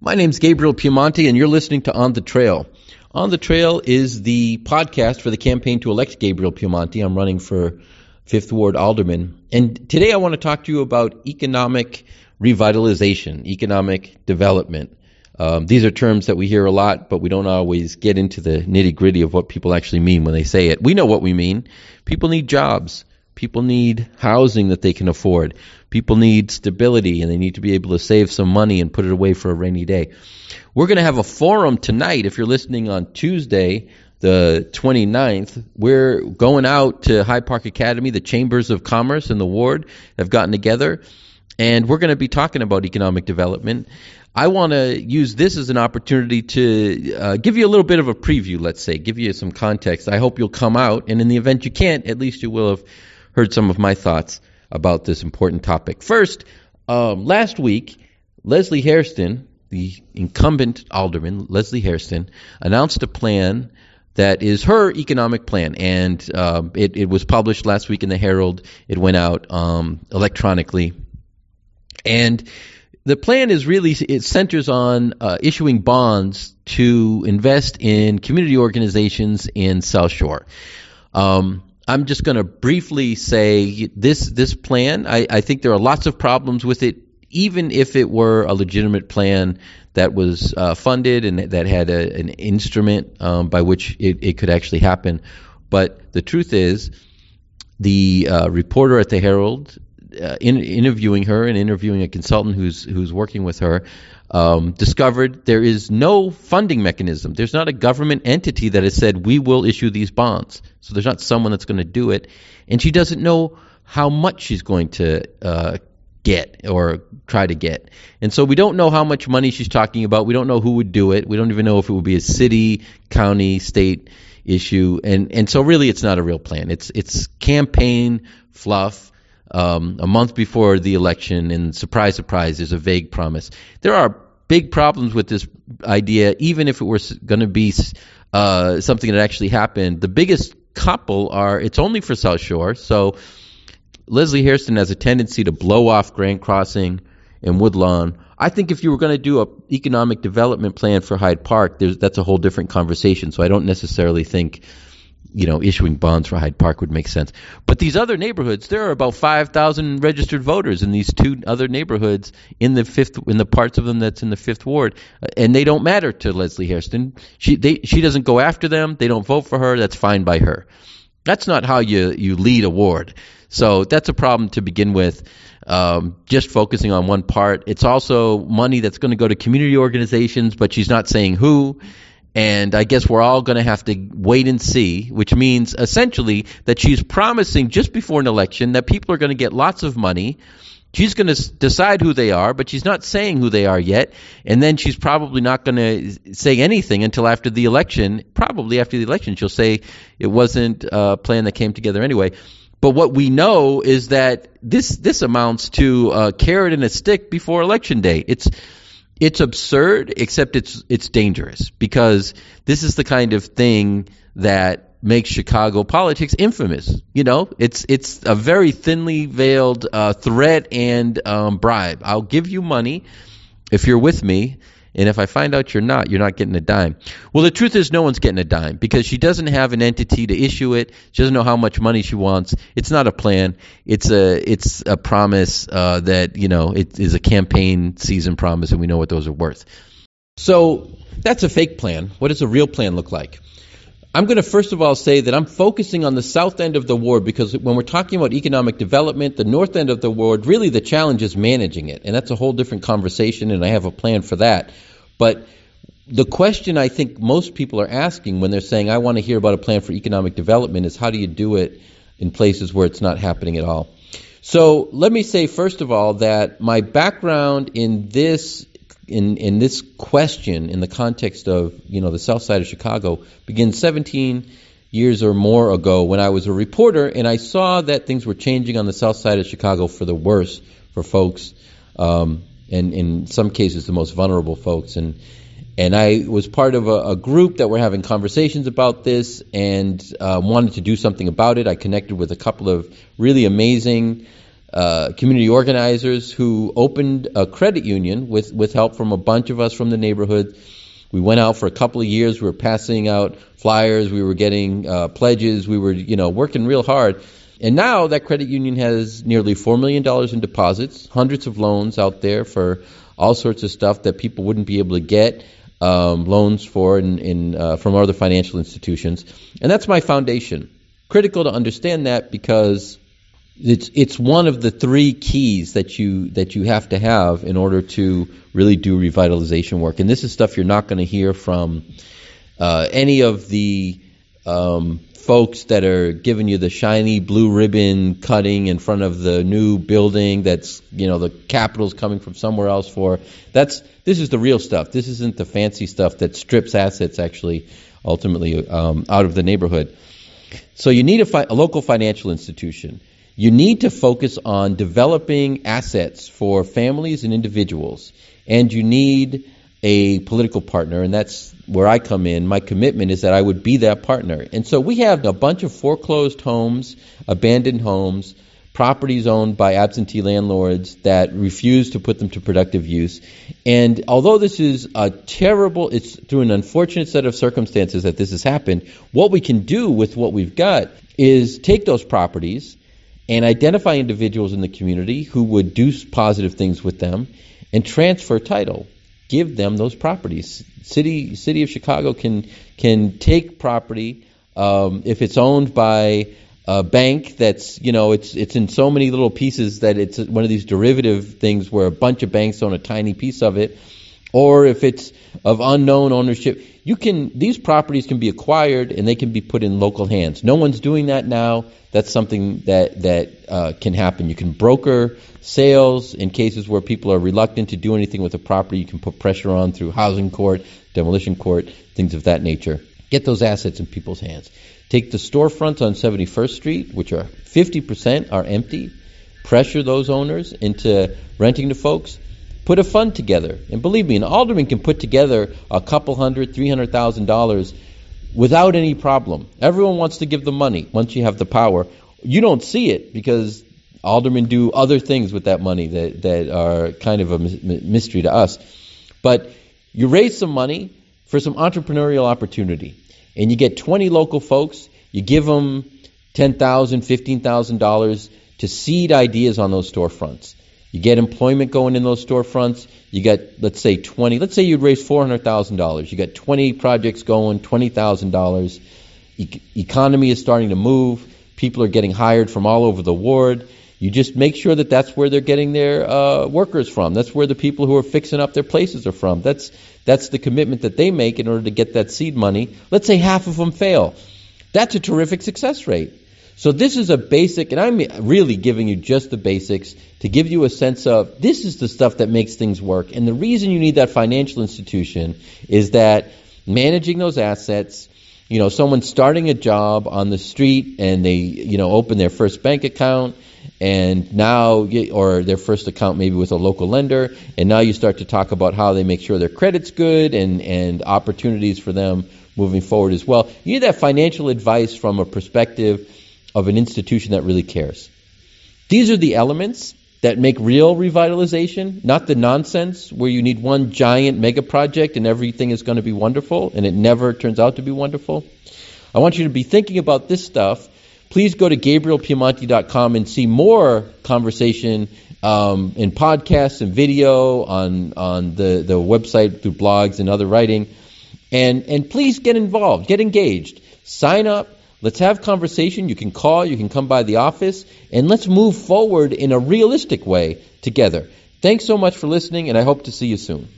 My name's Gabriel Piemonte, and you're listening to On the Trail. On the Trail is the podcast for the campaign to elect Gabriel Piemonte. I'm running for Fifth Ward Alderman. And today I want to talk to you about economic revitalization, economic development. Um, these are terms that we hear a lot, but we don't always get into the nitty gritty of what people actually mean when they say it. We know what we mean. People need jobs. People need housing that they can afford. People need stability and they need to be able to save some money and put it away for a rainy day. We're going to have a forum tonight. If you're listening on Tuesday, the 29th, we're going out to Hyde Park Academy. The Chambers of Commerce and the Ward have gotten together and we're going to be talking about economic development. I want to use this as an opportunity to uh, give you a little bit of a preview, let's say, give you some context. I hope you'll come out, and in the event you can't, at least you will have heard some of my thoughts about this important topic. First, um, last week, Leslie Hairston, the incumbent alderman, Leslie Hairston, announced a plan that is her economic plan, and uh, it, it, was published last week in the Herald. It went out um, electronically, and the plan is really it centers on uh, issuing bonds to invest in community organizations in South Shore. Um, I'm just going to briefly say this this plan. I, I think there are lots of problems with it, even if it were a legitimate plan that was uh, funded and that had a, an instrument um, by which it, it, could actually happen. But the truth is, the uh, reporter at the Herald, uh, in, interviewing her and interviewing a consultant who's who's working with her, um, discovered there is no funding mechanism. There's not a government entity that has said we will issue these bonds. So there's not someone that's going to do it, and she doesn't know how much she's going to uh, get or try to get. And so we don't know how much money she's talking about. We don't know who would do it. We don't even know if it would be a city, county, state issue. And and so really, it's not a real plan. It's it's campaign fluff um, a month before the election, and surprise, surprise, there's a vague promise. There are big problems with this idea, even if it were going to be uh, something that actually happened. The biggest couple are it's only for South Shore, so Leslie Hairston has a tendency to blow off Grand Crossing and Woodlawn. I think if you were going to do an economic development plan for Hyde Park, that's a whole different conversation. So I don't necessarily think you know, issuing bonds for Hyde Park would make sense. But these other neighborhoods, there are about 5,000 registered voters in these two other neighborhoods in the fifth, in the parts of them that's in the fifth ward, and they don't matter to Leslie Hairston. She, they, she doesn't go after them. They don't vote for her. That's fine by her. That's not how you, you lead a ward. So that's a problem to begin with. Um, just focusing on one part. It's also money that's going to go to community organizations, but she's not saying who. And I guess we're all going to have to wait and see, which means essentially that she's promising just before an election that people are going to get lots of money. She's going to decide who they are, but she's not saying who they are yet. And then she's probably not going to say anything until after the election. Probably after the election, she'll say it wasn't a plan that came together anyway. But what we know is that this this amounts to a carrot and a stick before election day. It's it's absurd, except it's it's dangerous because this is the kind of thing that makes Chicago politics infamous. You know, it's it's a very thinly veiled uh, threat and um, bribe. I'll give you money if you're with me, and if I find out you're not, you're not getting a dime. Well, the truth is, no one's getting a dime because she doesn't have an entity to issue it. She doesn't know how much money she wants. It's not a plan. It's a it's a promise uh, that you know it is a campaign season promise, and we know what those are worth. So that's a fake plan. What does a real plan look like? I'm going to first of all say that I'm focusing on the south end of the ward because when we're talking about economic development, the north end of the ward, really the challenge is managing it. And that's a whole different conversation, and I have a plan for that. But the question I think most people are asking when they're saying, I want to hear about a plan for economic development is how do you do it in places where it's not happening at all? So let me say, first of all, that my background in this in in this question in the context of you know the South Side of Chicago begins 17 years or more ago when I was a reporter and I saw that things were changing on the South Side of Chicago for the worse for folks, um, and in some cases the most vulnerable folks and. And I was part of a, a group that were having conversations about this and uh, wanted to do something about it. I connected with a couple of really amazing uh, community organizers who opened a credit union with, with help from a bunch of us from the neighborhood. We went out for a couple of years. We were passing out flyers. We were getting uh, pledges. We were, you know, working real hard. And now that credit union has nearly $4 million in deposits, hundreds of loans out there for all sorts of stuff that people wouldn't be able to get um, loans for in, in uh, from other financial institutions. And that's my foundation. Critical to understand that because it's it's one of the three keys that you that you have to have in order to really do revitalization work. And this is stuff you're not going to hear from uh, any of the um, folks that are giving you the shiny blue ribbon cutting in front of the new building. That's you know the capital's coming from somewhere else for. That's this is the real stuff. This isn't the fancy stuff that strips assets actually ultimately um, out of the neighborhood. So you need a, fi- a local financial institution you need to focus on developing assets for families and individuals, and you need a political partner, and that's where I come in. My commitment is that I would be that partner. And so we have a bunch of foreclosed homes, abandoned homes, properties owned by absentee landlords that refuse to put them to productive use. And although this is a terrible, it's through an unfortunate set of circumstances that this has happened, what we can do with what we've got is take those properties and identify individuals in the community who would do positive things with them and transfer title. Give them those properties. City City of Chicago can can take property um, if it's owned by a bank that's you know it's it's in so many little pieces that it's one of these derivative things where a bunch of banks own a tiny piece of it, or if it's of unknown ownership you can these properties can be acquired and they can be put in local hands. No one's doing that now. That's something that that uh, can happen. You can broker sales in cases where people are reluctant to do anything with a property. You can put pressure on through housing court, demolition court, things of that nature. Get those assets in people's hands. Take the storefronts on 71st Street, which are 50% are empty. Pressure those owners into renting to folks put a fund together. And believe me, an alderman can put together a couple hundred, three hundred thousand dollars without any problem. Everyone wants to give the money once you have the power. You don't see it because aldermen do other things with that money that, that are kind of a mystery to us. But you raise some money for some entrepreneurial opportunity, and you get 20 local folks, you give them $10,000, $15,000 to seed ideas on those storefronts. You get employment going in those storefronts. You get, let's say, 20. Let's say you'd raise $400,000. You got 20 projects going, $20,000. E- economy is starting to move. People are getting hired from all over the ward. You just make sure that that's where they're getting their uh, workers from. That's where the people who are fixing up their places are from. That's that's the commitment that they make in order to get that seed money. Let's say half of them fail. That's a terrific success rate. So this is a basic, and I'm really giving you just the basics to give you a sense of this is the stuff that makes things work. And the reason you need that financial institution is that managing those assets, you know, someone starting a job on the street and they, you know, open their first bank account and now, or their first account maybe with a local lender, and now you start to talk about how they make sure their credit's good and, and opportunities for them moving forward as well. You need that financial advice from a perspective of an institution that really cares. These are the elements that make real revitalization, not the nonsense where you need one giant mega project and everything is going to be wonderful and it never turns out to be wonderful. I want you to be thinking about this stuff. Please go to GabrielPiemonte.com and see more conversation um, in podcasts and video on on the, the website through blogs and other writing. And and please get involved, get engaged, sign up, Let's have conversation. You can call, you can come by the office, and let's move forward in a realistic way together. Thanks so much for listening, and I hope to see you soon.